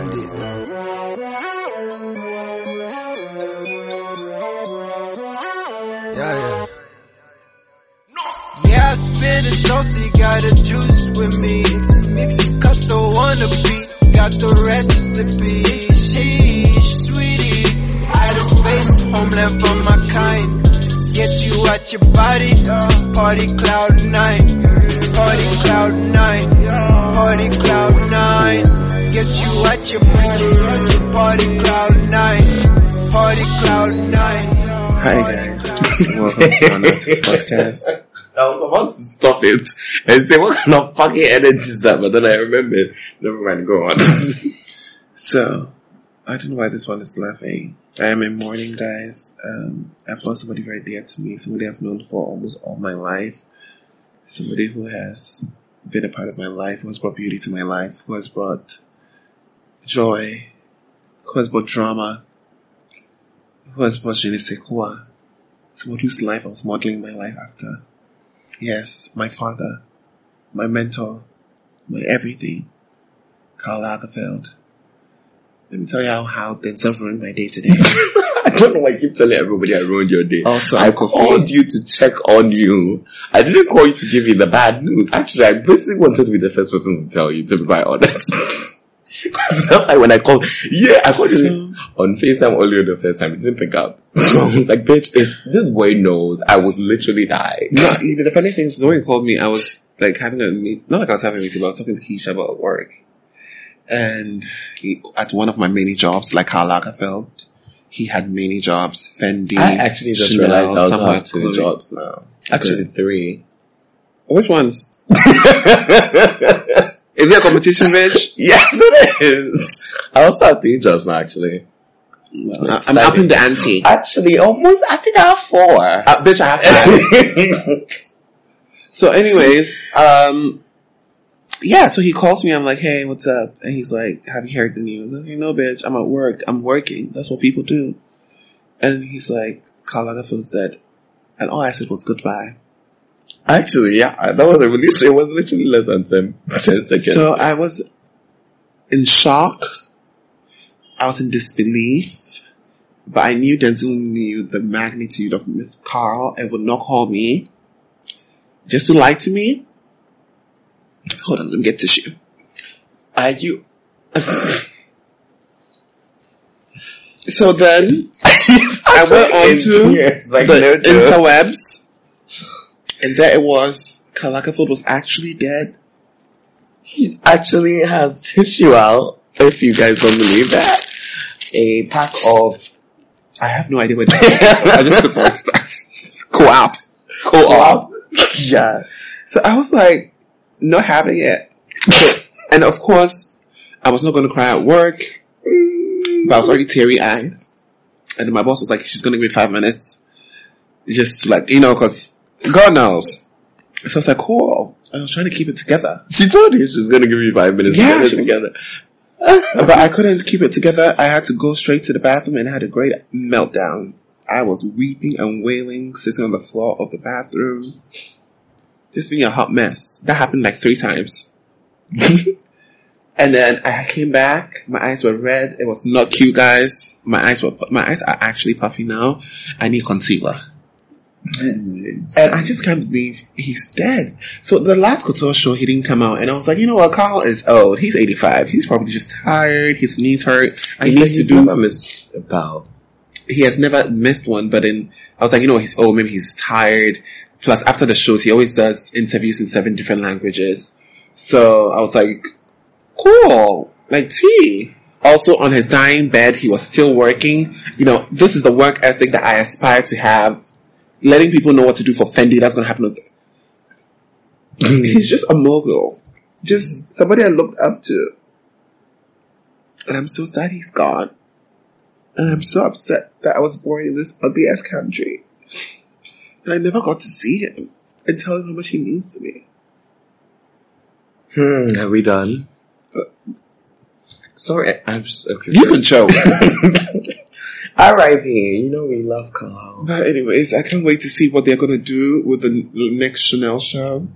Yeah. Yeah, yeah. I spit a saucy, got a juice with me. Cut the beat, got the recipe. Sheesh, sweetie. Outer space, homeland for my kind. Get you out your body, party cloud welcome to podcast. I was about to stop it and say, what kind of fucking energy is that? But then I remembered. Never mind, go on. So, I don't know why this one is laughing. I am in mourning, guys. Um, I've lost somebody very dear to me, somebody I've known for almost all my life, somebody who has been a part of my life, who has brought beauty to my life, who has brought joy, who has brought drama, who has brought je ne sais quoi, someone whose life I was modeling my life after. Yes, my father, my mentor, my everything, Karl Lagerfeld. Let me tell you how, how have ruined my day today. I don't know why I keep telling everybody I ruined your day. Also, I called you to check on you. I didn't call you to give you the bad news. Actually, I basically wanted to be the first person to tell you, to be quite honest. That's why when I called, yeah, I called you So- on FaceTime earlier the first time. You didn't pick up. So I was like, bitch, if this boy knows, I would literally die. no, the funny thing is, when he called me, I was like having a meet, not like I was having a meeting, but I was talking to Keisha about work. And he, at one of my many jobs, like Karl Lagerfeld, he had many jobs, Fendi, I actually just Chanel, realized I also have two Chloe. jobs now. Actually, three. Which ones? Is it a competition, bitch? Yes, it is. I also have three jobs now, actually. I- I'm upping the ante. Actually, almost, I think I have four. Uh, bitch, I have five. So anyways, um, yeah, so he calls me. I'm like, hey, what's up? And he's like, have you heard the news? I'm like, no, bitch, I'm at work. I'm working. That's what people do. And he's like, Karl Lagerfeld's dead. And all I said was goodbye. Actually, yeah, that was a really, it was literally less than 10, 10 seconds. So I was in shock. I was in disbelief. But I knew Denzel knew the magnitude of Miss Karl and would not call me just to lie to me. Hold on, let me get tissue. are you, So then I went on to Yes, like the no interwebs, and there it was. Karl Lagerfeld was actually dead. he actually has tissue out, if you guys don't believe that. A pack of I have no idea what. I just my. Co-op. co-op. Yeah. So I was like, not having it. and of course, I was not going to cry at work, but I was already teary eyed. And my boss was like, she's going to give me five minutes. Just like, you know, cause God knows. So I was like, cool. I was trying to keep it together. She told you she was gonna give you five minutes Yeah, to get it together. but I couldn't keep it together. I had to go straight to the bathroom and had a great meltdown. I was weeping and wailing, sitting on the floor of the bathroom, just being a hot mess. That happened like three times. and then I came back. My eyes were red. It was not cute, guys. My eyes were, my eyes are actually puffy now. I need concealer. And I just can't believe he's dead. So the last Couture show, he didn't come out, and I was like, you know what, Karl is old. He's 85. He's probably just tired. His knees hurt. He needs to do. never missed about. He has never missed one, but then I was like, you know he's old. Maybe he's tired. Plus, after the shows, he always does interviews in seven different languages. So I was like, cool, like tea. Also, on his dying bed, he was still working. You know, this is the work ethic that I aspire to have. Letting people know what to do for Fendi, that's gonna happen with He's just a mogul. Just somebody I looked up to. And I'm so sad he's gone. And I'm so upset that I was born in this ugly ass country. And I never got to see him and tell him how much he means to me. Hmm, are we done? Sorry, I'm just okay. You can choke. R.I.P. You know we love Karl. But anyways, I can't wait to see what they're gonna do with the next Chanel show.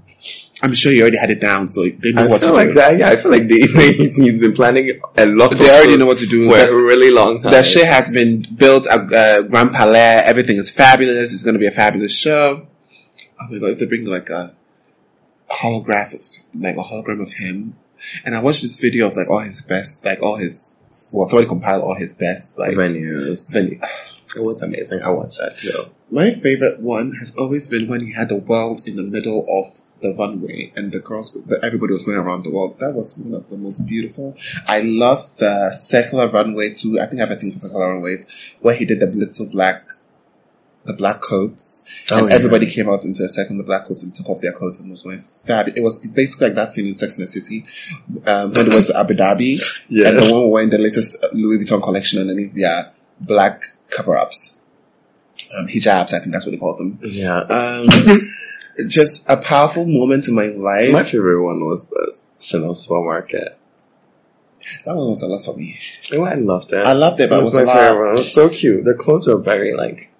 I'm sure you already had it down, so they know I what to feel do. like that. Yeah, I feel like they, he's been planning a lot. They of already know what to do. for a really long time. The shit has been built at uh, Grand Palais. Everything is fabulous. It's going to be a fabulous show. Oh my god! If they bring like a holographic, like a hologram of him, and I watched this video of like all his best, like all his, well, somebody compiled all his best, like venues. venue. It was amazing. I watched that too. My favorite one has always been when he had the world in the middle of the runway and the girls, the, everybody was going around the world. That was one of the most beautiful. I love the circular runway too. I think I have a thing for circular runways where he did the little black, the black coats, Oh, and yeah. everybody came out into a second, the black coats and took off their coats and was wearing fabulous. It was basically like that scene in Sex and the City um, when they went to Abu Dhabi, Yeah. and the one wearing the latest Louis Vuitton collection underneath their black cover-ups. Um, hijabs, I think that's what they call them. Yeah. Um, just a powerful moment in my life. My favorite one was the Chanel supermarket. that one was a lot for me. Oh, I loved it. I loved it, but it was my a lot. favorite one. It was so cute. The clothes were very like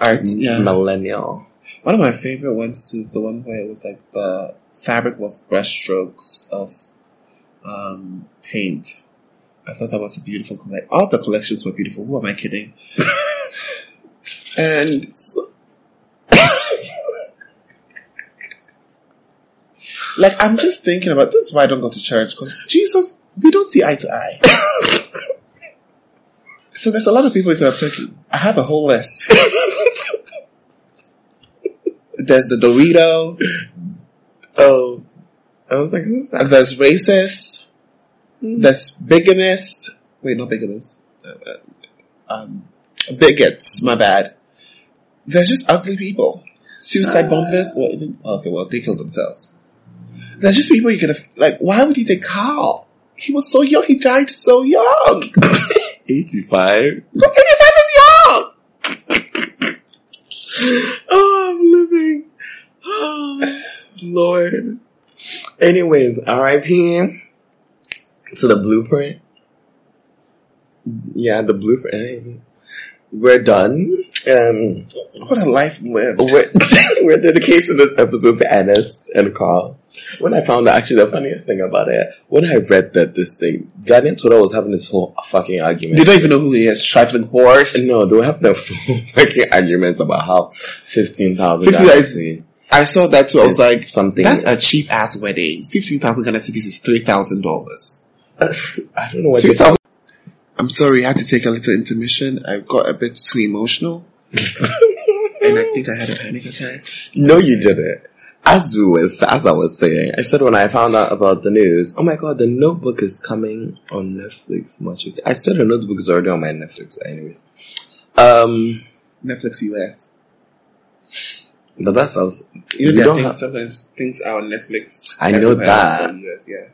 Art, yeah. millennial. One of my favorite ones was the one where it was like the fabric was brushstrokes of um, paint. I thought that was a beautiful collect. All the collections were beautiful. Who am I kidding? and so- like I'm just thinking about this is why I don't go to church because Jesus, we don't see eye to eye. so there's a lot of people you could have taken. I have a whole list. There's the Dorito. Oh, I was like, who's that? There's racist. There's bigamist. Wait, not bigamist. Uh, uh, um, bigots. My bad. There's just ugly people. Suicide bombers. Well, even, okay, well, they killed themselves. There's just people you could have. Like, why would you take Karl? He was so young. He died so young. 85. 85 is young. Oh, I'm living. Oh, Lord. Anyways, R.I.P. to the blueprint. Yeah, the blueprint. We're done. Um, What a life lived. we're, we're dedicating this episode to Ernest and Karl. When I found out, actually, the funniest thing about it, when I read that this thing, Ghanaian Twitter was having this whole fucking argument. They don't even know who he is. Trifling horse. No, they were having a full fucking argument about how 15,000 50 dollars. I saw that too. I was like, something- That's a cheap ass wedding. Fifteen thousand Ghana cedis is three thousand dollars. I don't know what Three. I'm sorry, I had to take a little intermission. I got a bit too emotional, and I think I had a panic attack. No, you didn't. As we was, as I was saying, I said when I found out about the news, oh my god, the Notebook is coming on Netflix. Much I said the Notebook is already on my Netflix, but anyways, um, Netflix US. But that sounds. You know, there are don't things, have sometimes things are on Netflix. I know that. US, yeah.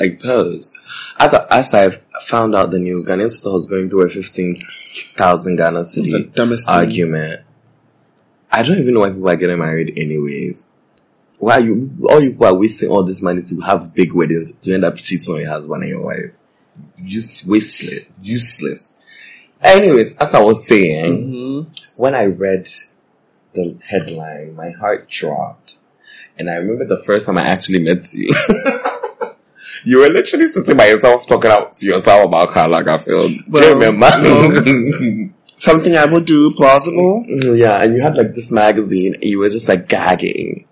like pose. As I, as I found out the news, Ghanaian Twitter was going through a fifteen thousand Ghana cedi dumbest thing. argument. I don't even know why people are getting married anyways. Why you all you people are wasting all this money to have big weddings to end up cheating on your husband and your wife? Just wasteless, useless. Anyways, as I was saying, Mhm. when I read the headline, my heart dropped. And I remember the first time I actually met you. you were literally sitting by yourself talking out to yourself about Karl Lagerfeld. Do Well, you remember? Something I would do plausible. Mm, yeah, and you had like this magazine and you were just like gagging.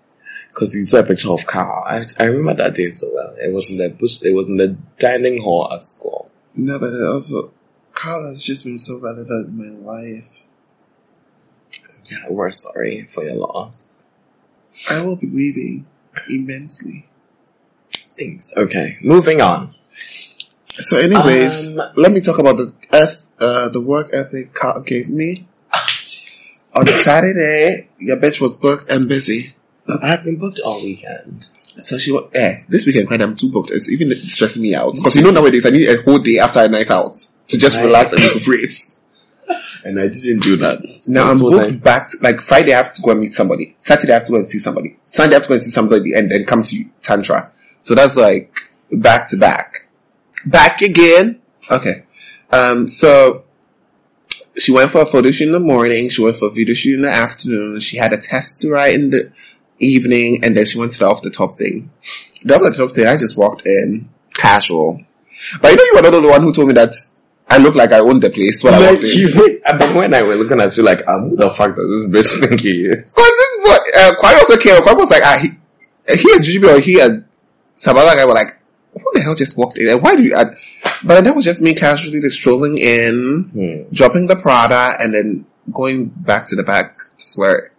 Cause you saw a picture of Karl. I, I remember that day so well. It was in the bush, it was in the dining hall at school. No, but also, Karl has just been so relevant in my life. Yeah, we're sorry for your loss. I will be grieving immensely. Thanks. Okay, moving on. So, anyways, Um, let me talk about the eth- uh, the work ethic Karl gave me. On Saturday, your bitch was booked and busy. I've been booked all weekend. So she was, eh, this weekend, quite I'm too booked. It's even stressing me out. Because you know nowadays I need a whole day after a night out to just Right. relax and recuperate. And I didn't do that. Now I'm booked then- back, to, like Friday I have to go and meet somebody. Saturday I have to go and see somebody. Sunday I have to go and see somebody and then come to Tantra. So that's like back to back. Back again. Okay. Um, so she went for a photo shoot in the morning. She went for a video shoot in the afternoon. She had a test to write in the evening, and then she went to the off the top thing. The off the top thing, I just walked in casual. But you know, you were not the one who told me that I look like I own the place when I Like, walked in. you, but when I was looking at you, like, um, who the fuck does this bitch think he is? Cause this boy, uh, Kwame also came. Kwame was like, ah, he, he and Jujubi or he and some other guy were like, who the hell just walked in? And why do you? But that was just me casually just strolling in, Hmm. dropping the Prada, and then going back to the back to flirt.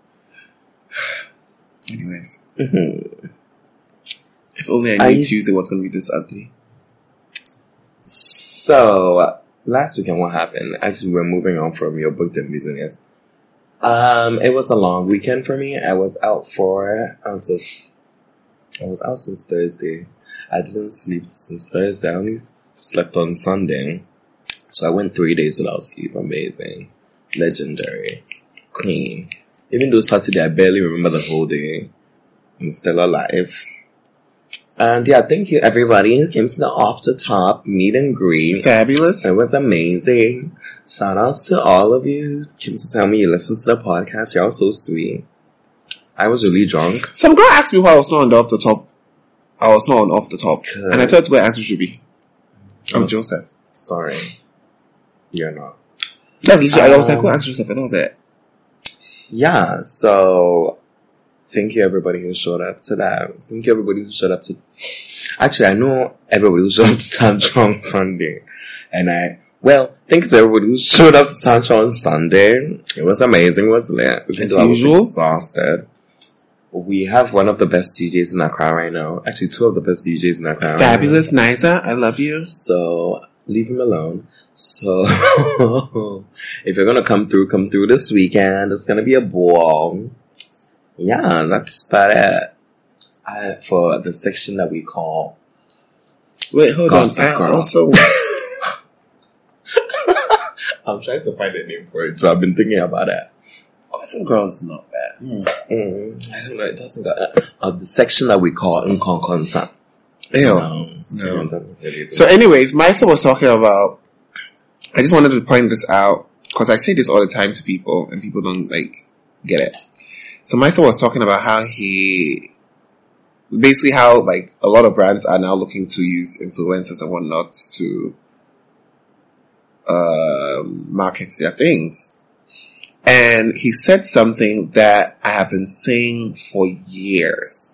Anyways, Mhm. if only I I- knew Tuesday was going to be this ugly. So, last weekend, what happened? Actually, we're moving on from your book, and business. Um, it was a long weekend for me. I was out for, until, I was out since Thursday. I didn't sleep since Thursday. I only slept on Sunday. So I went three days without sleep. Amazing. Legendary. Queen. Even though Saturday, I barely remember the whole day. I'm still alive. And yeah, thank you everybody who came to the off the top meet and greet. Fabulous. It was amazing. Shout outs to all of you who came to tell me you listened to the podcast. Y'all so sweet. I was really drunk. Some girl asked me why I was not on the off the top. I was not on off the top, Good. and I told her to go ask Jujubi. I'm Oh. Joseph. Sorry. You're not. That's literally, I was like, Um, go ask Joseph, and that was it. Yeah, so thank you everybody who showed up to that. Thank you everybody who showed up to actually I know everybody who showed up to Tantra on Sunday. And I well, thanks to everybody who showed up to Tantra on Sunday. It was amazing, wasn't it? As though I was usual. exhausted. We have one of the best DJs in Accra right now. Actually two of the best DJs in Accra. right. Fabulous, Nisa, I love you. So leave him alone. So if you're gonna come through, come through this weekend. It's gonna be a ball. Yeah, that's about it. I, for the section that we call Wait, hold Gossip on. I also. I'm trying to find a name for it, so I've been thinking about it. Gossip Girl is not bad. Mm. Mm, I don't know, it doesn't go. Uh, the section that we call Nkonkonsa. Ew. Um, No. really. So, anyways, Maisa was talking about. I just wanted to point this out because I say this all the time to people, and people don't like get it. So, Maisa was talking about how he, basically, how like a lot of brands are now looking to use influencers and whatnot to um, market their things. And he said something that I have been saying for years,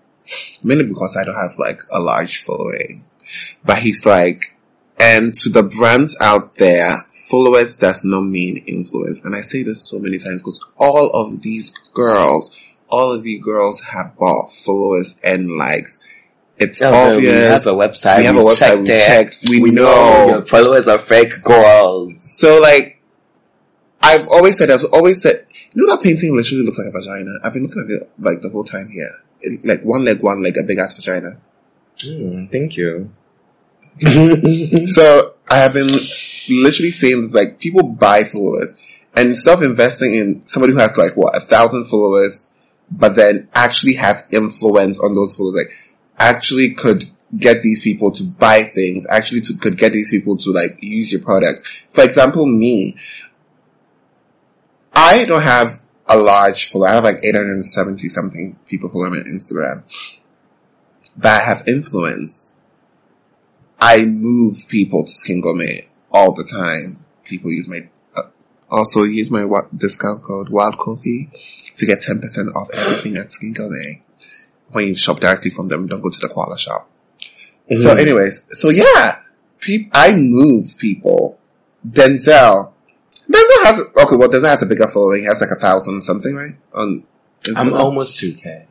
mainly because I don't have like a large following. But he's like, and to the brands out there, followers does not mean influence. And I say this so many times because all of these girls, all of you girls have bought followers and likes. It's Okay, obvious. We have a website. We have a website. checked We checked. We, We know. know your followers are fake girls. So like, I've always said, I've always said, you know that painting literally looks like a vagina. I've been looking at it like the whole time here. It, like one leg, one leg, a big ass vagina. Hmm, thank you. So I have been literally saying this, like people buy followers and of investing in somebody who has like what, a thousand followers, but then actually has influence on those followers, like actually could get these people to buy things, actually to, could get these people to like use your products. For example, me, I don't have a large follow. I have like 870 something people follow me on Instagram. But I have influence. I move people to Skin Gourmet all the time. People use my, uh, also use my wa- discount code Wild Coffee to get 10% off everything at Skin Gourmet. When you shop directly from them, don't go to the Koala shop. So anyways, so yeah, peop- I move people. Denzel, Denzel has, okay, well, Denzel has a bigger following. He has like a thousand something, right? On I'm almost 2K.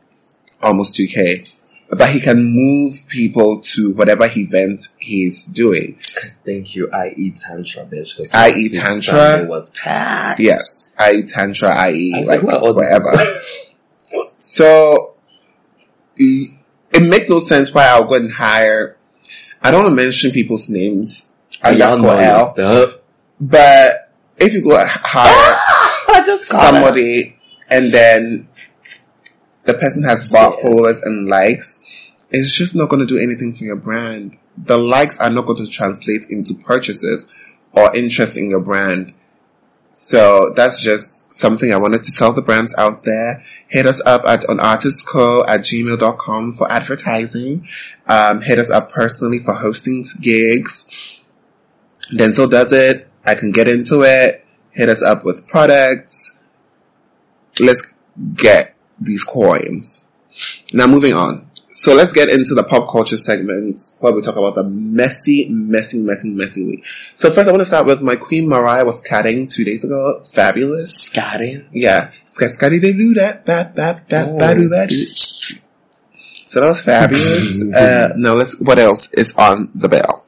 almost 2k. But he can move people to whatever event he's doing. Thank you. I eat Tantra, bitch. I eat Tantra? Was packed. Yes, I tantra, I.e. I was like like, what are all these- whatever. so e- it makes no sense why I'll go and hire. I don't want to mention people's names. I underscore L, but if you go hire just somebody and then the person has bought followers and likes, it's just not going to do anything for your brand. The likes are not going to translate into purchases or interest in your brand. So that's just something I wanted to tell the brands out there. Hit us up at unartisteco at gmail.com for advertising. Um, hit us up personally for hosting gigs. Denzel does it. I can get into it. Hit us up with products. Let's get these coins. Now moving on. So let's get into the pop culture segments where we talk about the messy, messy, messy, messy week. So first I want to start with my Queen Mariah was scatting two days ago. Fabulous. Scotty. Yeah. Scat scatty they do that. Bap, bap, bap, Oh. badu, badu. So that was fabulous. uh, now let's, what else is on the bell?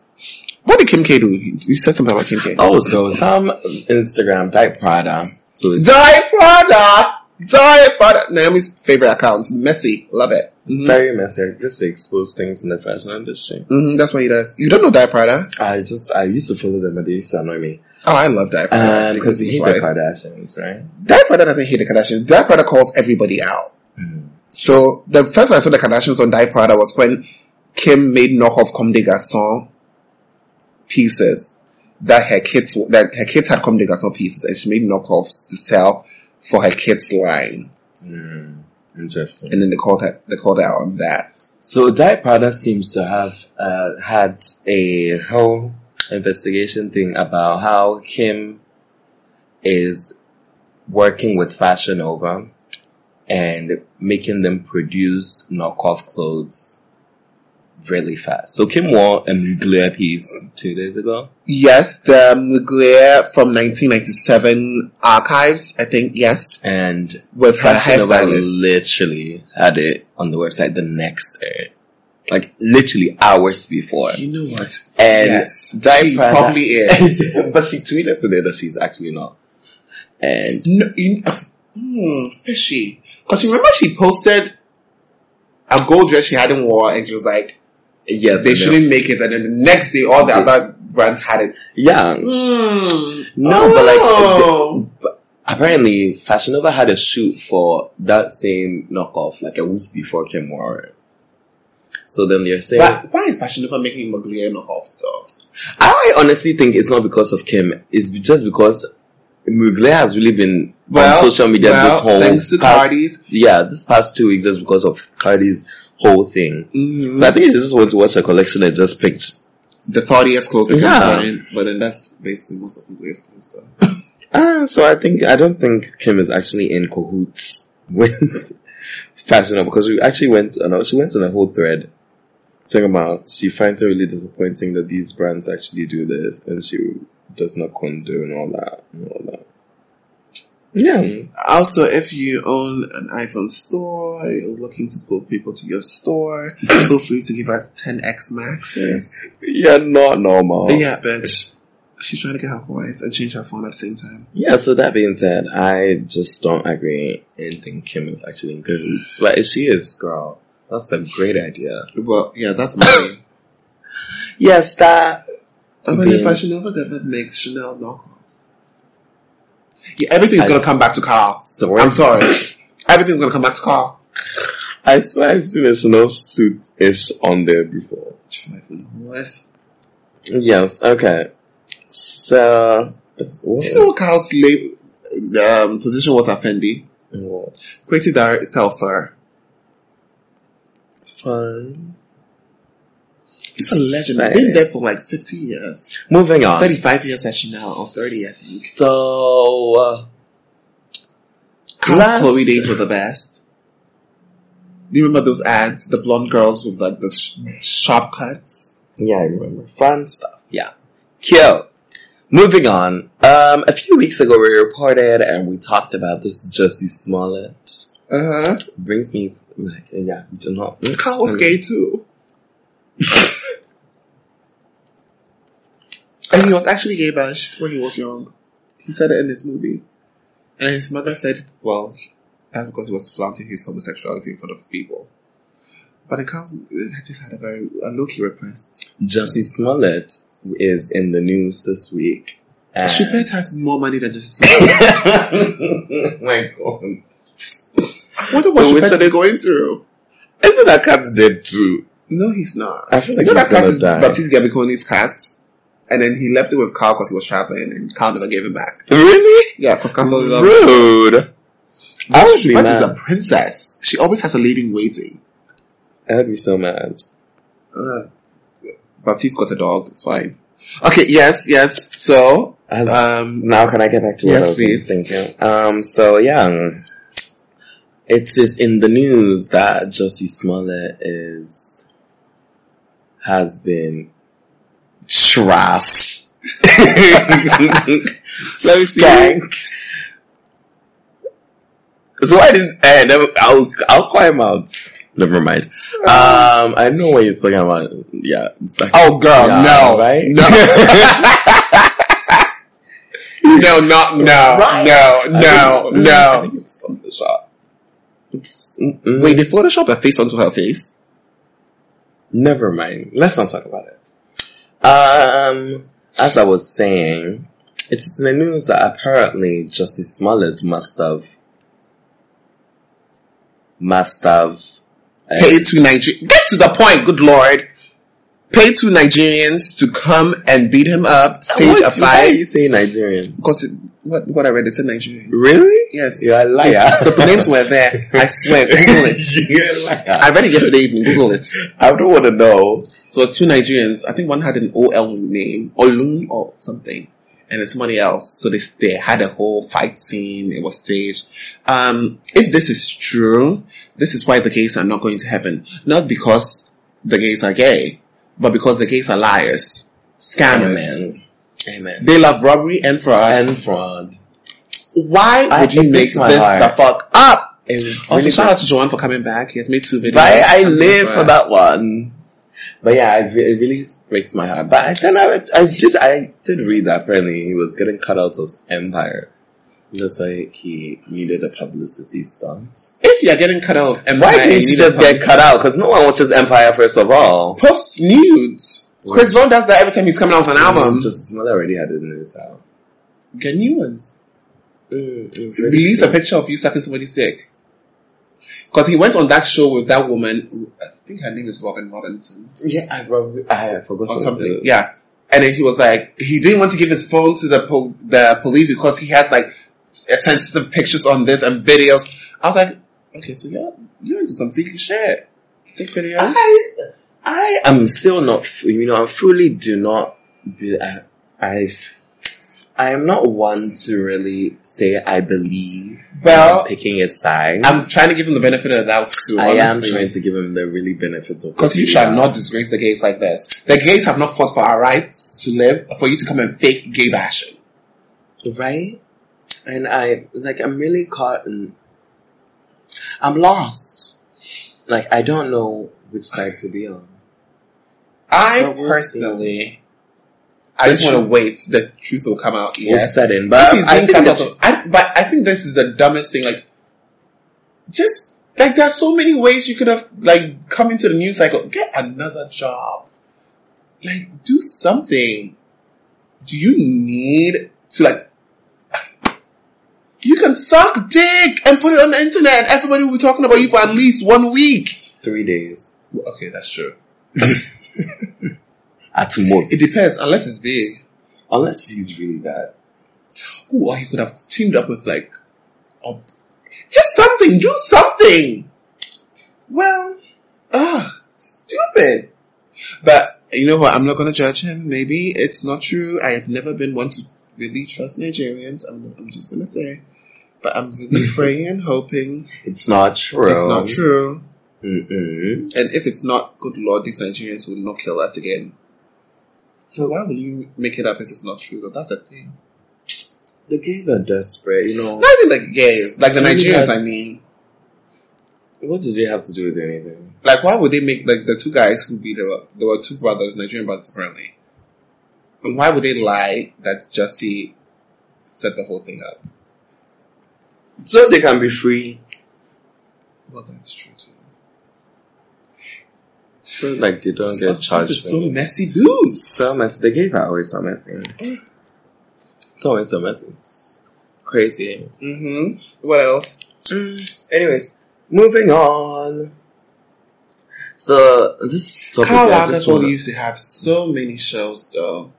What did Kim K do? You said something about Kim K. Oh, so some Instagram type Prada. So it's Diet Prada! Diet Prada! Naomi's favorite accounts. Messy. Love it. hmm very messy. Just to expose things in the fashion industry. hmm that's what he does. You don't know Diet Prada? I just I used to follow them, but they used to annoy me. Oh, I love Diet Prada. Because you hate the Kardashians, right? Diet Prada doesn't hate the Kardashians. Diet Prada calls everybody out. Mm. So the first time I saw the Kardashians on Diet Prada was when Kim made knockoff Comme des Garçons pieces that her kids that her kids had Comme des Garçons pieces and she made knockoffs to sell for her kids line. Mm. Interesting. And then they called her they called her out on that. So Diet Prada seems to have uh, had a whole investigation thing about how Kim is working with Fashion Nova and making them produce knockoff clothes really fast. So Kim wore a Mugler piece two days ago. Yes, the Mugler from 1997 archives, I think, yes, And with her hairstylist. literally had it on the website the next day. Like literally hours before. You know what? And yes, she probably is. but she tweeted today that she's actually not. And No, you, hmm, fishy. Cause you remember she posted a gold dress she hadn't worn and she was like, yes, they shouldn't make it. And then the next day all the other brands had it. Yeah. Hmm. No, but like, Oh. but apparently Fashion Nova had a shoot for that same knockoff like a week before Kim wore it. So then they're saying, But why is Fashion Nova making Mugler knockoffs though? I honestly think it's not because of Kim. It's just because Mugler has really been Well, on social media well, this whole thanks to past, Cardi's. yeah, this past two weeks just because of Cardi's whole thing. Mm-hmm. So I think you just to watch a collection and just picked. The 30th closer Yeah. but then that's basically most of Mugler's stuff. Ah, so I think I don't think Kim is actually in cahoots with Fashion Nova because we actually went. Uh, no, she went on a whole thread talking about she finds it really disappointing that these brands actually do this, and she does not condone all that and all that. Yeah. Also, if you own an iPhone store, you're looking to pull people to your store, feel free to give us 10x maxes. You're not normal. Yeah, bitch. She's trying to get her points and change her phone at the same time. Yeah, so that being said, I just don't agree and think Kim is actually in cahoots. But if she is, girl, that's a great idea. Well, yeah, that's money. Yes, that. I mean, Being- if Fashion Nova ever makes Chanel knockoffs. Yeah, everything's gonna come back to Karl. So I'm sorry. Everything's gonna come back to Karl. I swear I've seen a Chanel suit ish on there before. What? Yes, okay. So, what? Do you know what Karl's la- um, position was at Fendi? what? Creative director of Fur. Fun. He's a legend. Sad. Been there for like 50 years. Moving on. 35 years at Chanel, or 30 I think. So, uh, Last- Chloe days were the best. Do you remember those ads? The blonde girls with like the sh- sharp cuts? yeah, I remember. Fun stuff. Yeah. Cute. Moving on. Um, a few weeks ago we reported and we talked about this Jussie Smollett. Uh-huh. Brings me, like, yeah, do not. Karl was gay too. and he was actually gay bashed when he was young. He said it in his movie. And his mother said, well, that's because he was flaunting his homosexuality in front of people. But it Karl's, it just had a very, a low-key repressed. Jussie Smollett is in the news this week. And Choupette has more money than just my god. What So so we Choupette should- is going through? Isn't that cat's dead too? No, he's not. I feel like you know he's that cat gonna die. Baptiste Giabiconi's cat? And then he left it with Karl because he was traveling, and Karl never gave it back. Really? Yeah, because Karl fell in love. Rude. I would be is a princess. She always has a lady in waiting. I would be so mad. Uh, Baptiste got a dog. It's fine. Okay. Yes. Yes. So, As- um, Now can I get back to what Yes, I was please. thinking? Um, so yeah, it is in the news that Jussie Smollett is has been trash. let me see. Skank. So I didn't. Eh, never, I'll I'll call him out. Never mind. Um, I know what you're talking about. Yeah. like- Oh, girl, Yeah, no, right? no, no, not no, Right. no, I no, think- I no. think it's Photoshop. It's, mm-mm. Wait, they Photoshop a face onto her face. Never mind. Let's not talk about it. Um, as I was saying, it's in the news that apparently Jussie Smollett must have, must have, uh, Pay to Niger. Get to the point. Good lord. Pay to Nigerians to come and beat him up. Stage what, a why are you saying Nigerian? Because it, what what I read, It's said Nigerians. Really? Yes. You're a liar. Yes, The names were there. I swear. Google it. You're a liar. I read it yesterday evening. Google it. I don't want to know. So it's two Nigerians. I think one had an OL name, Olun or something, and it's somebody else. So they they had a whole fight scene. It was staged. Um, if this is true, this is why the gays are not going to heaven. Not because the gays are gay, but because the gays are liars, scammers. Amen. They love robbery and fraud. And fraud. why I- would you make this heart. the fuck up? It Also, really shout out to Joanne for coming back. He has made two videos. Right, I live for that one. But yeah, it, it really breaks my heart. But I, then I, I did, I did read that apparently he was getting cut out of Empire. That's why he needed a publicity stunt. If you're getting cut out, and Why can't you just get cut out? Because no one watches Empire first of all. post nudes. Chris Brown does that every time he's coming out with an album. Just Smell already had it in his house. get new ones. Mm, mm, Release a picture of you sucking somebody's dick. Because he went on that show with that woman. I think her name is Robin Robinson Yeah, I I forgot or something. Yeah, and then he was like, he didn't want to give his phone to the pol- the police because he has like sensitive pictures on this and videos. I was like, okay, so you're you're into some freaky shit. Take videos. I, I am still not, you know, I fully do not, be, I, I've, I am not one to really say I believe. Well, picking a side. I'm trying to give him the benefit of the doubt too. I am trying to give him the really benefits of Because you shall not disgrace the gays like this. The gays have not fought for our rights to live for you to come and fake gay bashing. right? And I like I'm really caught in I'm lost. Like I don't know which side to be on. I we'll personally, I just want to wait. The truth will come out. We'll set in, but I think cut out of- I, but I think this is the dumbest thing. Like, just like there are so many ways you could have like come into the news cycle. Get another job. Like, do something. Do you need to like? You can suck dick and put it on the internet. Everybody will be talking about you for at least one week. three days Okay, that's true. at most. It depends, unless it's big. Unless he's really bad. Ooh, or you could have teamed up with like, just something. Do something. Well, ah, stupid. But you know what? I'm not gonna judge him. Maybe it's not true. I have never been one to really trust Nigerians. I'm, I'm just gonna say, but I'm really praying and hoping It's not true. it's not true. Mm-mm. And if it's not, good lord, these Nigerians will not kill us again. So why will you make it up if it's not true? Though that's the thing. The gays are desperate, you know. Not even like gays, like the Nigerians. bad. I mean. What did they have to do with anything? Like, why would they make like the two guys who beat her up? There were two brothers, Nigerian brothers apparently. And why would they lie that Jesse set the whole thing up? So they can be free. Well, that's true too. So like they don't get charged. this is so messy, booze. So messy. The gays are always so messy. It's always so messy. It's crazy. Mm-hmm. What else? Mm, anyways, moving on. So this topic, Karl Lagerfeld used to have so many shows, though.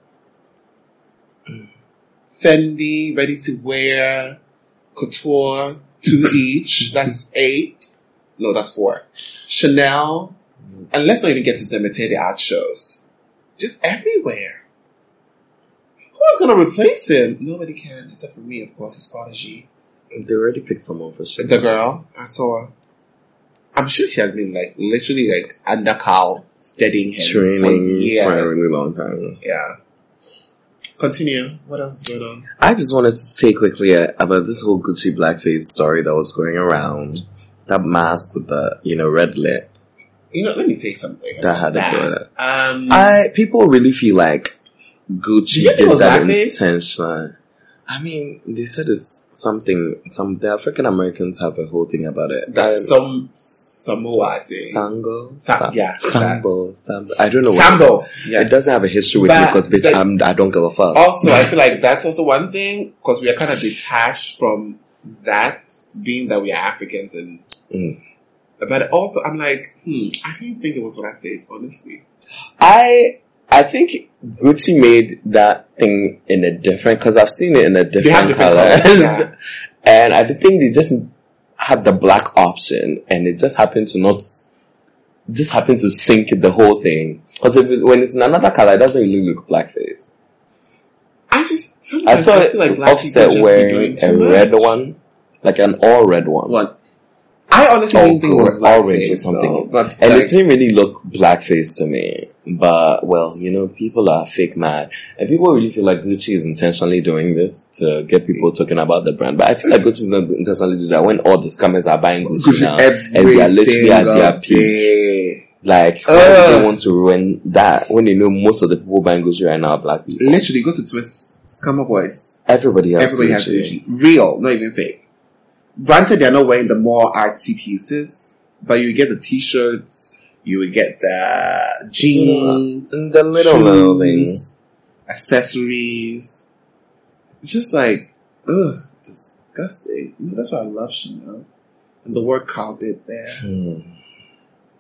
Fendi, ready to wear, couture, two each. That's eight. No, that's four. Chanel, and let's not even get to the imitated art shows. Just everywhere. Who's gonna replace him? Nobody can, except for me, of course. It's Prodigy. They already picked someone for sure. The girl I saw. I'm sure she has been like literally like under Karl studying him for training years. for a really long time. Yeah. Continue. What else is going on? I just wanted to say quickly uh, about this whole Gucci blackface story that was going around. That mask with the, you know, red lip. You know, let me say something. That had to it. Um, I, people really feel like Gucci Do you think it did that intentionally. I mean, they said it's something, some, the African Americans have a whole thing about it. that's I- some Samoa thing. Sango? Sa- Sa- yeah, Sambo, Sambo. I don't know. what- Sambo. Yeah. It doesn't have a history with me because bitch, I'm, I don't give a fuck. Also, I feel like that's also one thing because we are kind of detached from that, being that we are Africans and. Mm. But also, I'm like, hmm, I didn't think it was blackface, honestly. I I think Gucci made that thing in a different because I've seen it in a different, different color, colors, yeah. and I think they just had the black option, and it just happened to not just happened to sink the whole thing. Because when it's in another color, it doesn't really look blackface. I just I saw I feel like black people Offset just be wearing doing a too red one, like an all red one. What? I honestly didn't think it was gr- orange or something. though, but And like, it didn't really look blackface to me. But, well, you know, people are fake mad. And people really feel like Gucci is intentionally doing this to get people talking about the brand. But I feel like Gucci is not intentionally doing that when all the scammers are buying Gucci, now. And they are literally at their peak. day. Like, why Ugh. do they want to ruin that when you know most of the people buying Gucci right now are black people? Literally, go to Twist, Scammer Boys. Everybody has Everybody Gucci. has Gucci. Real, not even fake. Granted, they're not wearing the more artsy pieces, but you get the t-shirts, you would get the jeans, And the little, little things. accessories. It's just like, ugh, disgusting. You know, that's why I love Chanel. And the work Karl did there. Hmm.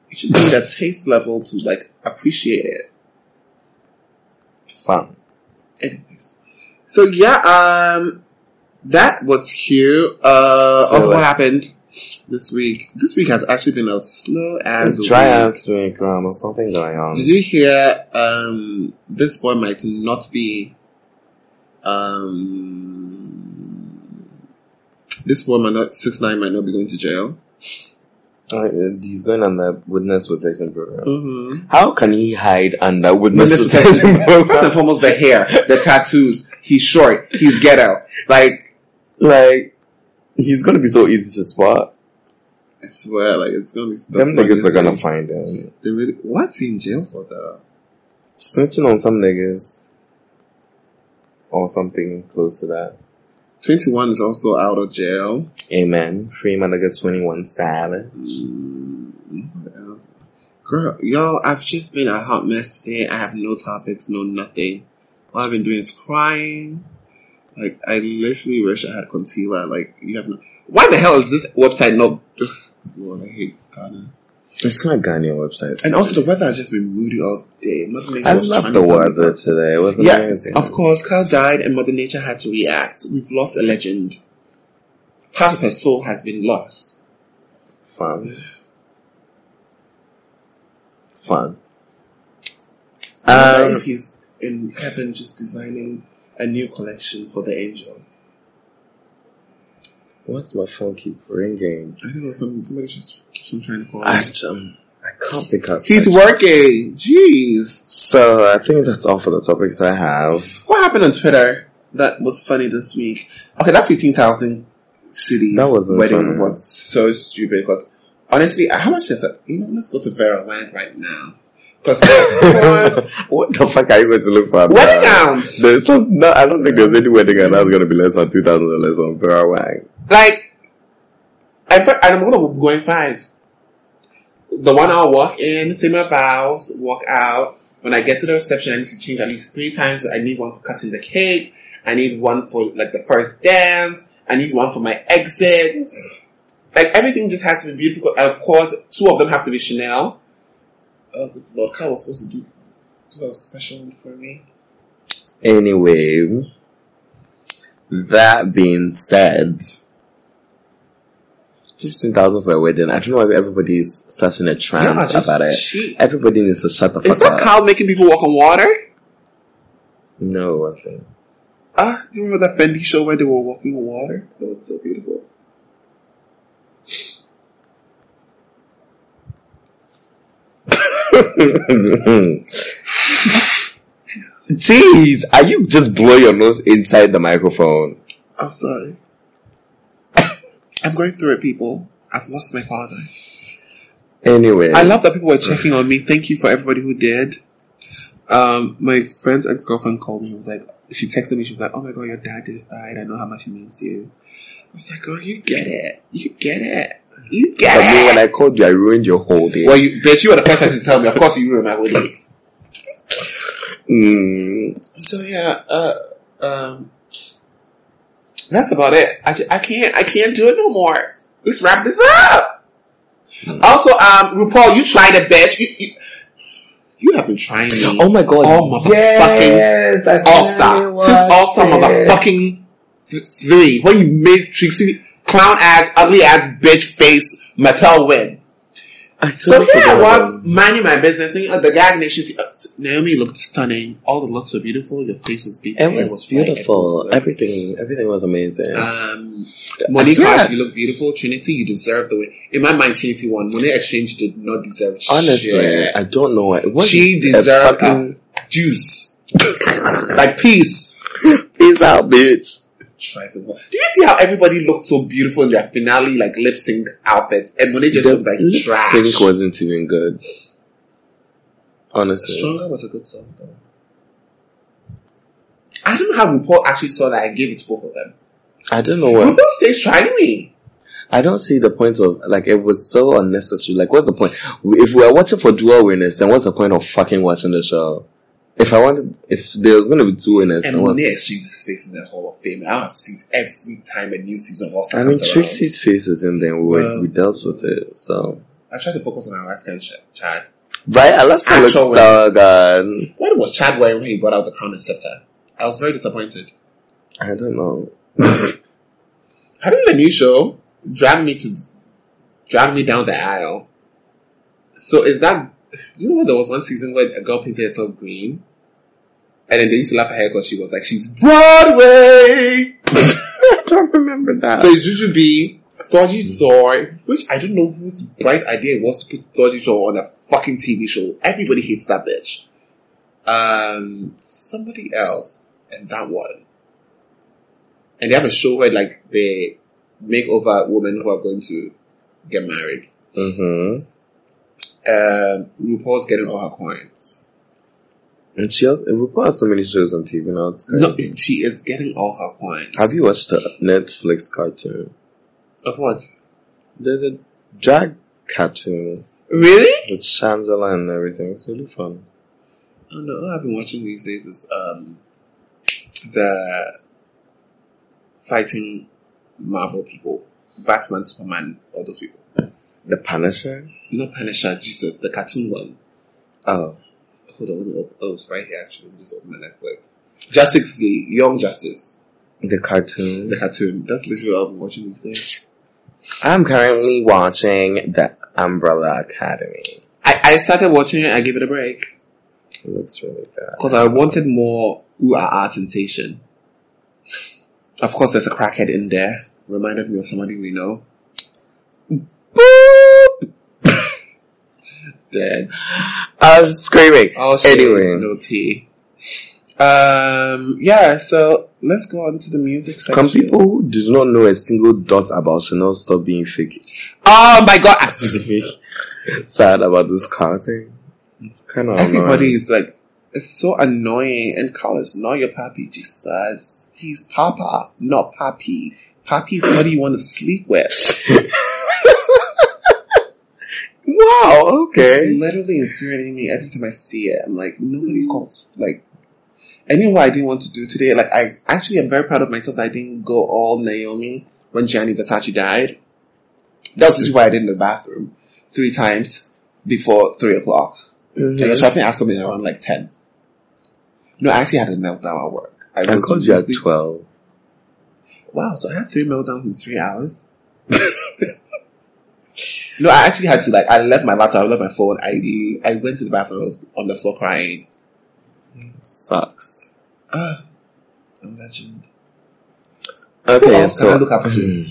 You just need a taste level to like appreciate it. Fun. Anyways. So yeah, um, that was cute. Uh, also what happened this week? This week has actually been as slow as a Dry week. ass week, um, there's something going on. Did you hear, um, this boy might not be, um, this boy might not, 6 9 might not be going to jail. Uh, he's going on the witness protection program. Mm-hmm. How can he hide under witness, Witness protection protection. program? First and foremost, the hair, the tattoos. He's short. He's ghetto. Like, like, he's gonna be so easy to spot. I swear, like, it's gonna be stuff. Them niggas are gonna thing. find him. They really, what's he in jail for though? Snitching on some niggas. Or something close to that. 21 is also out of jail. Amen. Free my nigga 21 style. Mm, what else? Girl, yo, I've just been a hot mess today. I have no topics, no nothing. All I've been doing is crying. Like, I literally wish I had concealer. Like, you have no. Why the hell is this website not. Ugh, Lord, I hate Ghana. It's not Ghanaian website. And also, the weather has just been moody all day. Mother Nature I love the to tell me weather today. It was Yeah, amazing. of course, Karl died and Mother Nature had to react. We've lost a legend. Half of her soul has been lost. Fun. Fun. Um, if he's in heaven just designing a new collection for the angels. what's my phone keep ringing? I don't know, some, somebody just keeps on trying to call I, um, I can't pick up. He's working! Jeez! So I think that's all for the topics I have. What happened on Twitter that was funny this week? Okay, that 15,000 cedis That wasn't wedding funny. was so stupid because honestly, how much is it? You know, let's go to Vera Wang right now. What the fuck are you going to look for? wedding gowns! There's some, no, I don't think there's any wedding gown that's going to be less than two thousand dollars on Vera Wang. Like, I fe- and I'm gonna be going five. The one I'll walk in, say my vows, walk out. When I get to the reception, I need to change at least three times. I need one for cutting the cake. I need one for like the first dance. I need one for my exit. Like everything just has to be beautiful. And of course, two of them have to be Chanel. Good Lord, Kyle was supposed to do, do a special one for me. Anyway, that being said, fifteen thousand for a wedding. I don't know why everybody is such in a trance Yeah, about it. cheap. Everybody needs to shut the Is fuck up. Is that Karl making people walk on water? no, what's that? Ah, you remember that Fendi show where they were walking on water? That was so beautiful. Jeez, are you just blow your nose inside the microphone? I'm sorry. I'm going through it, people. I've lost my father. Anyway, I love that people were checking on me. Thank you for everybody who did. Um, my friend's ex girlfriend called me. He was like, she texted me. She was like, "Oh my god, your dad just died. I know how much he means to you." I was like, "Girl, you get it. You get it. You get it. But me, when. I called you, I ruined your whole day. well, you, bitch, you were the first person to tell me. Of course, you ruined my whole day. Mm, So yeah, uh, um, that's about it. I, ju- I can't, I can't do it no more. Let's wrap this up. Also, um, RuPaul, you tried it, bitch. You, you, you have been trying me. oh my god! All motherfucking yes, I All finally Star. Since All Star watched it. motherfucking th- three, when you made Trixie clown ass, ugly ass bitch face Mattel win. I So here I was minding my business. Thinking, uh, the gag nation. Uh, Naomi looked stunning. All the looks were beautiful. Your face was beautiful. It was it beautiful. was everything, everything was amazing. Um, Monique Yeah. You look beautiful. Trinity, you deserve the win. In my mind, Trinity won. Monét X Change did not deserve Honestly, shit. I don't know. It was She deserved fucking juice. like peace. peace out, bitch. Trifling. Do you see how everybody looked so beautiful in their finale, like lip sync outfits, and Monet just The looked like lip trash? sync wasn't even good. Honestly, Stronger was a good song, though. I don't know how RuPaul actually saw that and gave it to both of them. I don't know what. RuPaul stays trying me. I don't see the point of like it was so unnecessary. Like, what's the point? If we are watching for dual winners, then what's the point of fucking watching the show? If I wanted, if there was going to be two winners, And what- Monét X Change's face in the Hall of Fame. I don't have to see it every time a new season of All Star I mean. Trixie's face is in there. We, Well- we dealt with it. So, I tried to focus on Alaska and Ch- Chad. right? Alaska looks so good. What was Chad wearing when he brought out the crown and scepter? I was very disappointed. I don't know. Having a new show dragged me to drag me down the aisle. So is that? Do you know there was one season where a girl painted herself green, and then they used to laugh at her because she was like, "She's Broadway." I don't remember that. So Jujubee, Thorgy Thor, which I don't know whose bright idea it was to put Thorgy Thor on a fucking TV show. Everybody hates that bitch. Um, somebody else, and that one. And they have a show where like they make over women who are going to get married. mm-hmm. Um, RuPaul's getting all her coins. And she also, RuPaul has so many shows on TV now. It's No, she is getting all her coins. Have you watched the Netflix cartoon? Of what? There's a drag cartoon Really? with Shangela and everything. It's really fun. Oh no, all I've been watching these days is um the fighting Marvel people, Batman, Superman, all those people. The Punisher? Not Punisher, Jesus, the cartoon one. Oh. Hold on, let me open. Oh, it's right here. Actually, let me just open my Netflix. Justice League, Young Justice, The cartoon. the cartoon. That's literally what I've been watching these days. I'm currently watching The Umbrella Academy. I, I started watching it. I gave it a break It looks really good. because I wanted more ooh ah ah sensation. Of course, there's a crackhead in there. Reminded me of somebody we know. Boop! Dead. I'm screaming. All Anyway. no tea. Um, yeah. So let's go on to the music section. Can people who do not know a single dot about Chanel stop being fake? Oh my god! Sad about this Karl thing. It's kind of Everybody is like, it's so annoying. And Karl is not your papi. Jesus, he's Papa, not Papi. Papi is somebody you want to sleep with. Wow. It's Okay. literally infuriating me every time I see it. I'm like, nobody calls like. I knew what I didn't want to do today. Like, I actually am very proud of myself that I didn't go all Naomi when Gianni Versace died. That was literally why I did in the bathroom three times before three o'clock. And the Mhm. traffic after me around like ten. No, I actually had a meltdown at work. I was called you at twelve. wow, so I had three meltdowns in three hours. no, I actually had to like I left my laptop, I left my phone. I I went to the bathroom, I was on the floor crying. Sucks. Ah, a legend. Okay, else so can I look up to?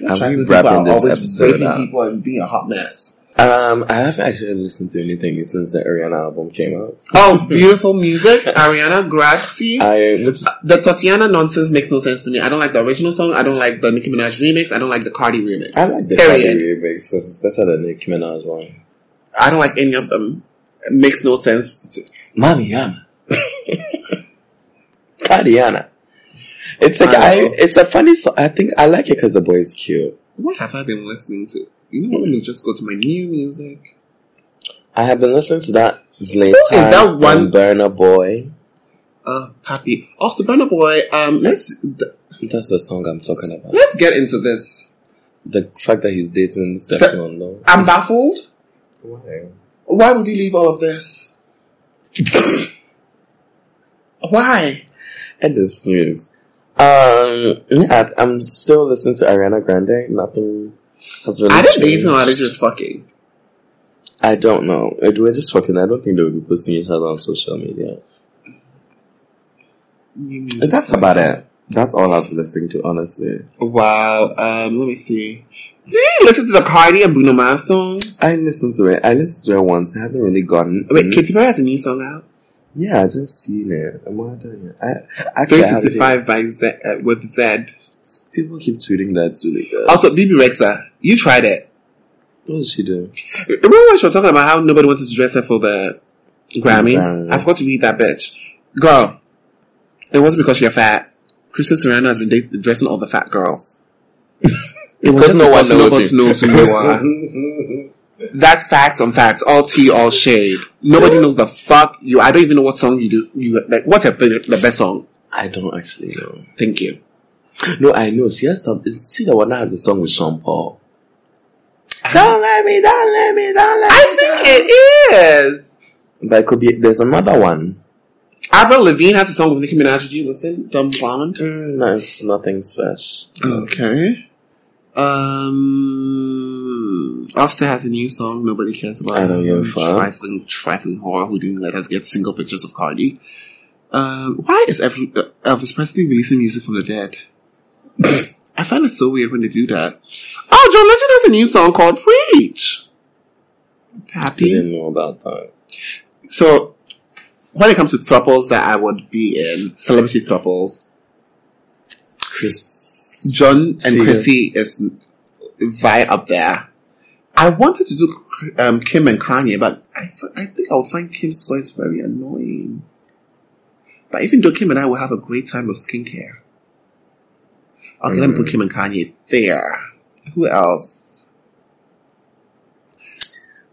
We people wrapping this always episode raping up? people and being a hot mess. Um, I haven't actually listened to anything since the Ariana album came out. Oh, beautiful music, Ariana Grande. I which The Tatiana nonsense makes no sense to me. I don't like the original song. I don't like the Nicki Minaj remix. I don't like the Cardi remix. I like the Period. Cardi remix because it's better than the Nicki Minaj one. I don't like any of them. It makes no sense. To, Mamiana. Cardiana. It's like I I, it's a funny song. I think I like it because the boy is cute. what have I been listening to? You know, let me just go to my new music. I have been listening to that Zlatan is that one- Burner Burna Boy. Uh, happy. Also, Burna Boy. Um, let's th- That's the song I'm talking about. let's get into this. The fact that he's dating Ste- Stefflon Don. I'm baffled. Why? Why would you leave all of this? Why? End this, please. Um, yeah, I'm still listening to Ariana Grande. Nothing has really I didn't changed. know how they just fucking. I don't know. It, we're just fucking. I don't think they would be posting each other on social media. And that's about it. That's all I've listening to, honestly. Wow. Um, let me see. Did you listen to the Cardi and Bruno Mars song? I listened to it. I listened to it once. It hasn't really gotten. Wait, Katy Perry has a new song out. Yeah, I just seen it. I'm not done yet. I actually I haven't 365 by Zedd, uh, with Zedd. People keep tweeting that it's really good. Also, Bebe Rexha, you tried it. what does she do? Remember when she was talking about how nobody wanted to dress her for the Grammys? Grammys. I forgot to read that bitch. Girl, it wasn't because you're fat. Christian Siriano has been date- dressing all the fat girls. It's was just no one because knows knows who you are. That's facts on facts. All tea, all shade. Nobody knows the fuck you. I don't even know what song you do. You like. What's her favorite, the best song? I don't actually know. Thank you. No, I know. She has some. Is she the one that has the song with Sean Paul? Don't let me, don't let me, don't let I me. think it is. But it could be. There's another one. Avril Lavigne has a song with Nicki Minaj. Did you listen? Dumb blonde. Mm, no, it's nothing special. Okay. Um, Offset has a new song nobody cares about. I don't give a fuck. Trifling, trifling whore who didn't let us get single pictures of Cardi. Um, why is every, uh, Elvis Presley releasing music from the dead? I find it so weird when they do that. Oh, John Legend has a new song called Preach. I didn't know about that. So, when it comes to thruples that I would be in, celebrity thruples, Chris. John and. Chrissy is right up there. I wanted to do um, Kim and Kanye, but I, f- I think I would find Kim's voice very annoying. But even though Kim and I will have a great time with skincare. Okay, let me put Kim and Kanye there. Who else?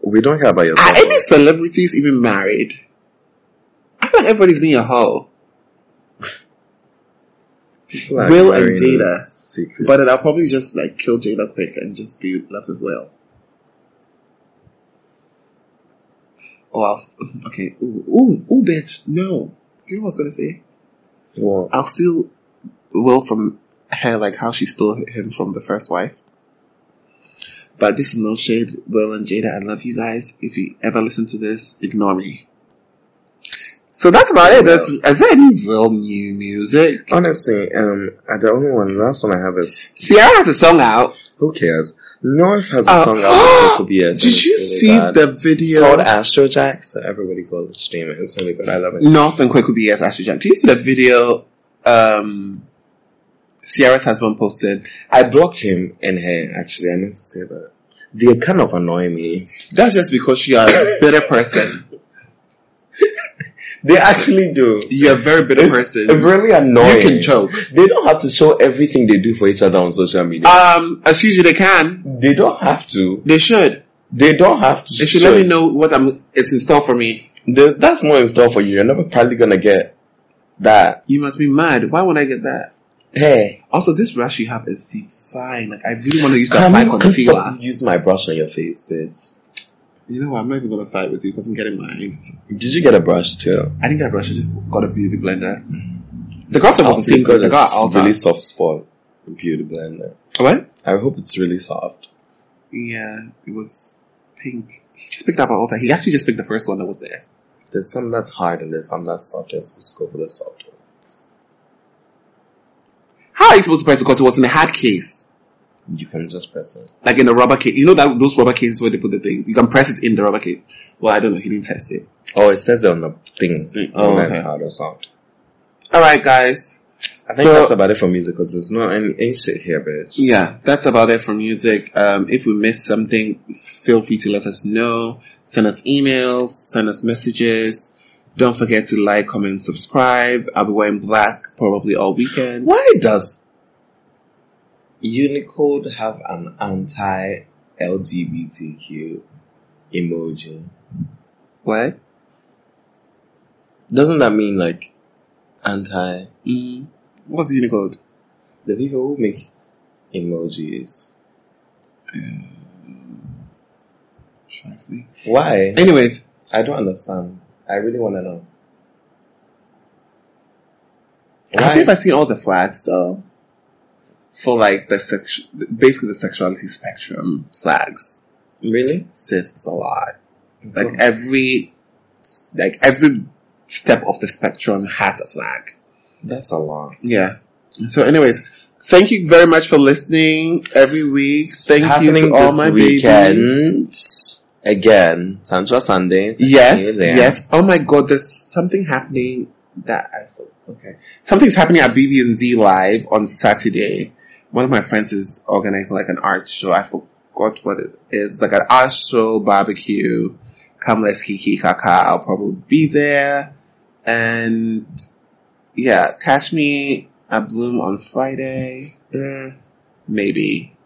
We don't care about your. Are any celebrities even married? I feel like everybody's being a hoe. Are Will and Jada. Secret. But then I'll probably just like kill Jada quick and just be left with Will. Oh, I'll, okay. Ooh, ooh, ooh, bitch. No. Do you know what I was gonna say? Well, I'll steal Will from her, like how she stole him from the first wife. But this is no shade, Will and Jada. I love you guys. If you ever listen to this, ignore me. So that's about it. There's, is there any real new music? honestly, um, the only one, the last one I have is Ciara has a song out. who cares? North has a Uh, song out with BS. Did you see the video? It's called Astro Jack, so everybody it stream it. It's really good. I love it. North and Quick Kwaku BS Ashley Jack. Do you see the video um Ciara's husband posted? I blocked him and her. Actually, I meant to say that. They kind of annoy me. That's just because you're a bitter person. They actually do. You're a very bitter person. It's really annoying. You can choke. They don't have to show everything they do for each other on social media. Um, excuse you, they can. they don't have to. They should. They don't have to. They should show let me know what I'm. It's in store for me. The- that's not in store for you. You're never probably gonna get that. You must be mad. Why would I get that? Hey, Also, this brush you have is divine. Like, I really want to use that can apply you can concealer. use my brush on your face, bitch? You know what? I'm not even gonna fight with you because I'm getting mine. Did you get a brush too? I didn't get a brush. I just got a beauty blender. The girl wasn't oh, seem good. The girl it's really soft spot. Beauty blender. What? I hope it's really soft. Yeah, it was pink. He just picked up an Alta. He actually just picked the first one that was there. There's some that's hard and there's some that's soft. To go for the soft. How are you supposed to press it? Because it was in a hard case. You can just press it. Like in a rubber case. You know that those rubber cases where they put the things? You can press it in the rubber case. Well, I don't know. He didn't test it. Oh, it says it on the thing. Oh, Oh, that's okay. hard or soft. Alright, guys. I think So- that's about it for music because there's no any, any shit here, bitch. Yeah, that's about it for music. Um, if we missed something, feel free to let us know. Send us emails, send us messages. Don't forget to like, comment, subscribe. I'll be wearing black probably all weekend. Why does Unicode have an anti-LGBTQ emoji? What? Doesn't that mean like anti Mm. What's Unicode? the people who make emojis? Shall I see? Why? Anyways, I don't understand. I really want to know. have you ever seen all the flags though? For like the sex, basically the sexuality spectrum flags. Really? Sis, it's a lot. Mm-hmm. Like every, like every step of the spectrum has a flag. That's a lot. Yeah. So anyways, thank you very much for listening every week. Thank you to all my weekend. babies. Again, Tantra Sunday. Yes, yes. Oh my god, there's something happening that I thought, okay. Something's happening at BB&Z Live on Saturday. One of my friends is organizing like an art show. I forgot what it is. Like an art show, barbecue. Come let's kiki kaka. I'll probably be there. And yeah, catch me at Bloom on Friday. Mm, Maybe.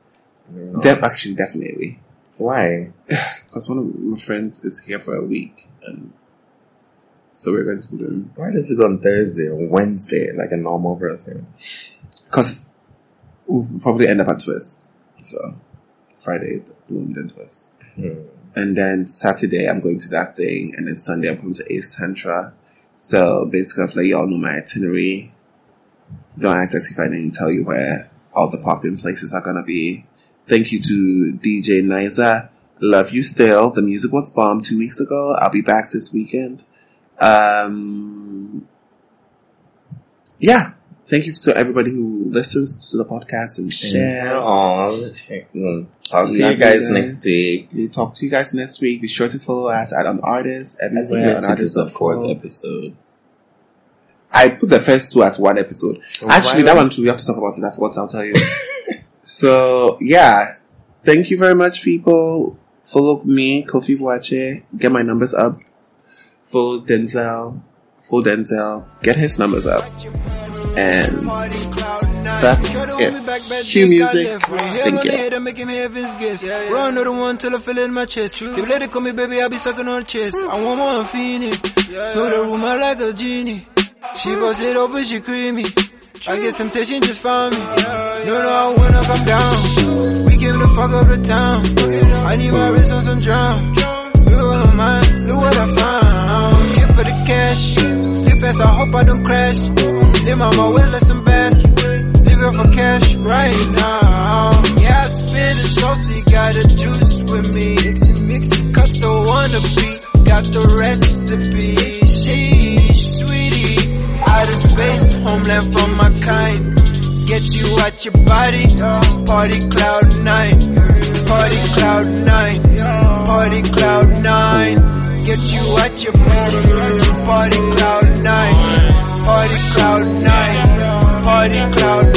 De- actually, definitely. Why? Because one of my friends is here for a week. And so we're going to Bloom. Why did you go on Thursday or Wednesday like a normal person? Because we'll probably end up at Twist. So Friday, Bloom, then Twist. Hmm. And then Saturday, I'm going to that thing. And then Sunday, I'm going to Ace Tantra. So basically, I feel like y'all know my itinerary. Don't act as if I didn't tell you where all the popping places are going to be. Thank you to DJ Niza. Love you still. The music was bomb two weeks ago. I'll be back this weekend. Um, yeah. Thank you to everybody who listens to the podcast and shares. Aw, mm. Talk to Love you guys guys. next week. We'll talk to you guys next week. Be sure to follow us at on artists I think everywhere. on week is the fourth episode. I put the first two as one episode. Actually, that one too. We have to talk about it. I forgot. I'll tell you. so yeah, thank you very much, people. Follow me, Koffi Boache. Get my numbers up. Follow Denzel. Follow Denzel. Get his numbers up. And That's it. Cue music. Thank you. him heaven's gifts. Run another one till I feel in my chest. If lady call me baby, I'll be sucking on chest. I want more Phoenix. Smell the room like a genie. She bust it open, she creamy. I get temptation, just find me. No, no, I wanna come down. We came to fuck up the town. I need my wrist on some drown. Look at my mind, look what I found. Here for the cash. Live fast, I hope I don't crash. Live on my way, listen best. Live it for cash right now. Yeah, I spit it saucy, got a juice with me. Cut the beat, got the recipe. She, out of space, homeland from my kind. Get you out your body, party cloud nine, party cloud nine, party cloud nine. Get you out your body, party cloud nine, party cloud nine, party cloud.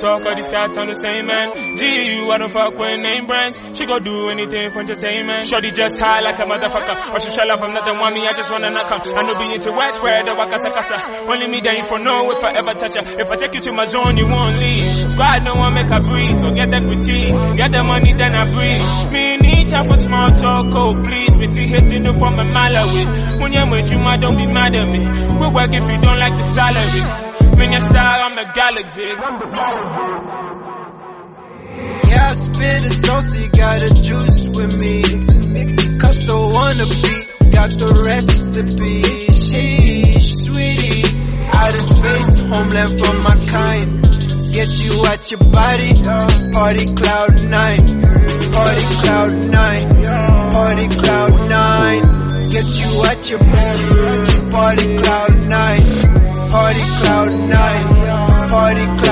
Talk, all these cats on the same man. GU, I don't fuck with name brands. She go do anything for entertainment. Shorty just high like a motherfucker. Or she shell up, I'm nothing want me, I just wanna knock her. I know be into widespread, the wakasa kasa. Only me that you for no I ever touch her. If I take you to my zone, you won't leave. Squad no one make her breathe. Go get that routine. Get the money, then I breathe. Me need time for small talk, oh please. Me tea hitting up from a mile. When you're with you, ma, don't be mad at me. We work if you don't like the salary. When you star, I'm a galaxy. Yeah, I spit it saucy, got a juice with me. Cut the wanna be, got the recipe. Sheesh, sweetie, outer space, homeland for my kind. Get you at your body, party cloud nine, party cloud nine, party cloud nine. Get you at your body, party cloud nine, party cloud nine, party cloud